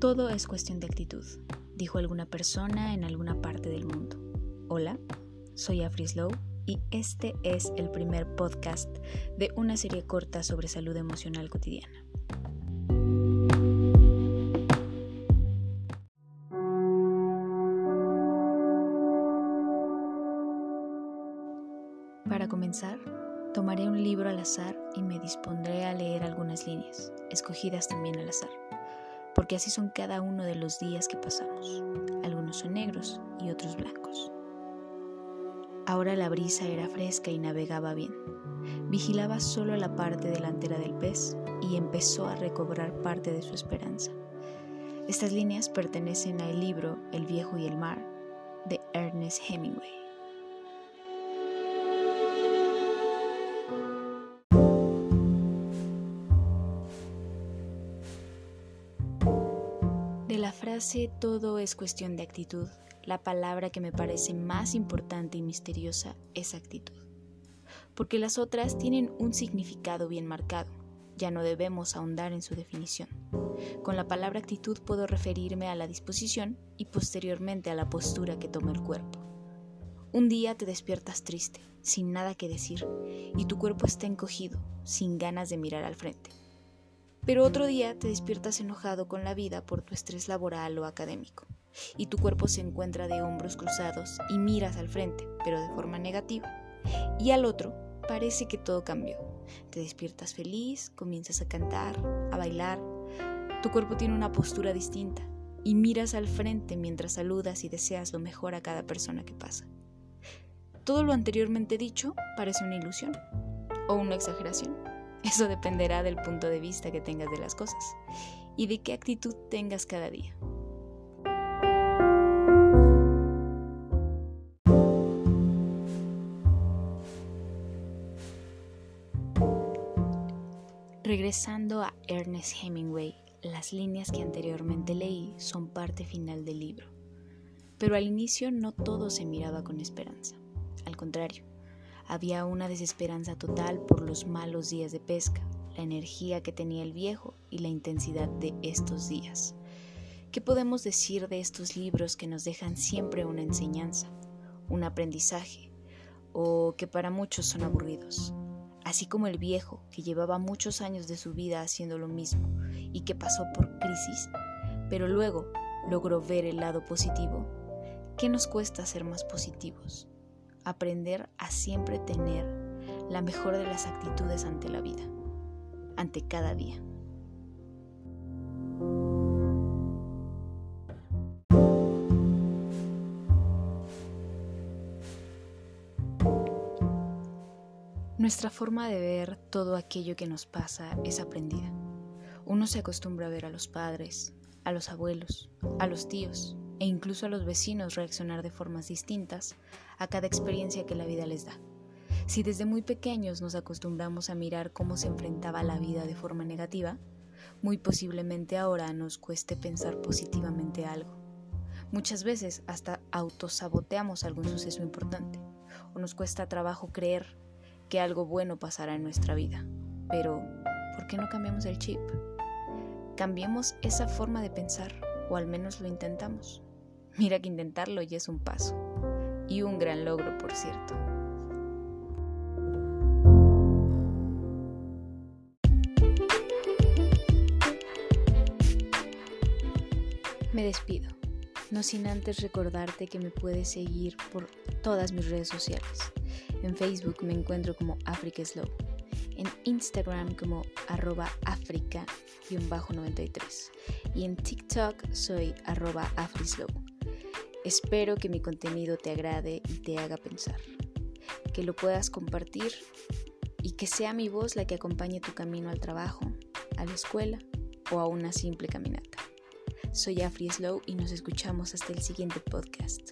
Todo es cuestión de actitud, dijo alguna persona en alguna parte del mundo. Hola, soy Afri Slow y este es el primer podcast de una serie corta sobre salud emocional cotidiana. Para comenzar, tomaré un libro al azar y me dispondré a leer algunas líneas, escogidas también al azar porque así son cada uno de los días que pasamos. Algunos son negros y otros blancos. Ahora la brisa era fresca y navegaba bien. Vigilaba solo la parte delantera del pez y empezó a recobrar parte de su esperanza. Estas líneas pertenecen al libro El viejo y el mar de Ernest Hemingway. Frase todo es cuestión de actitud, la palabra que me parece más importante y misteriosa es actitud. Porque las otras tienen un significado bien marcado, ya no debemos ahondar en su definición. Con la palabra actitud puedo referirme a la disposición y posteriormente a la postura que toma el cuerpo. Un día te despiertas triste, sin nada que decir, y tu cuerpo está encogido, sin ganas de mirar al frente. Pero otro día te despiertas enojado con la vida por tu estrés laboral o académico, y tu cuerpo se encuentra de hombros cruzados y miras al frente, pero de forma negativa. Y al otro parece que todo cambió. Te despiertas feliz, comienzas a cantar, a bailar. Tu cuerpo tiene una postura distinta y miras al frente mientras saludas y deseas lo mejor a cada persona que pasa. Todo lo anteriormente dicho parece una ilusión o una exageración. Eso dependerá del punto de vista que tengas de las cosas y de qué actitud tengas cada día. Regresando a Ernest Hemingway, las líneas que anteriormente leí son parte final del libro. Pero al inicio no todo se miraba con esperanza. Al contrario, había una desesperanza total por los malos días de pesca, la energía que tenía el viejo y la intensidad de estos días. ¿Qué podemos decir de estos libros que nos dejan siempre una enseñanza, un aprendizaje, o que para muchos son aburridos? Así como el viejo, que llevaba muchos años de su vida haciendo lo mismo y que pasó por crisis, pero luego logró ver el lado positivo, ¿qué nos cuesta ser más positivos? Aprender a siempre tener la mejor de las actitudes ante la vida, ante cada día. Nuestra forma de ver todo aquello que nos pasa es aprendida. Uno se acostumbra a ver a los padres, a los abuelos, a los tíos, e incluso a los vecinos reaccionar de formas distintas a cada experiencia que la vida les da. Si desde muy pequeños nos acostumbramos a mirar cómo se enfrentaba la vida de forma negativa, muy posiblemente ahora nos cueste pensar positivamente algo. Muchas veces hasta autosaboteamos algún suceso importante o nos cuesta trabajo creer que algo bueno pasará en nuestra vida. Pero, ¿por qué no cambiamos el chip? Cambiemos esa forma de pensar, o al menos lo intentamos. Mira que intentarlo ya es un paso. Y un gran logro, por cierto. Me despido, no sin antes recordarte que me puedes seguir por todas mis redes sociales. En Facebook me encuentro como Africa Slow, en Instagram como arroba africa-93 y en TikTok soy arroba afrislow. Espero que mi contenido te agrade y te haga pensar, que lo puedas compartir y que sea mi voz la que acompañe tu camino al trabajo, a la escuela o a una simple caminata. Soy Afri Slow y nos escuchamos hasta el siguiente podcast.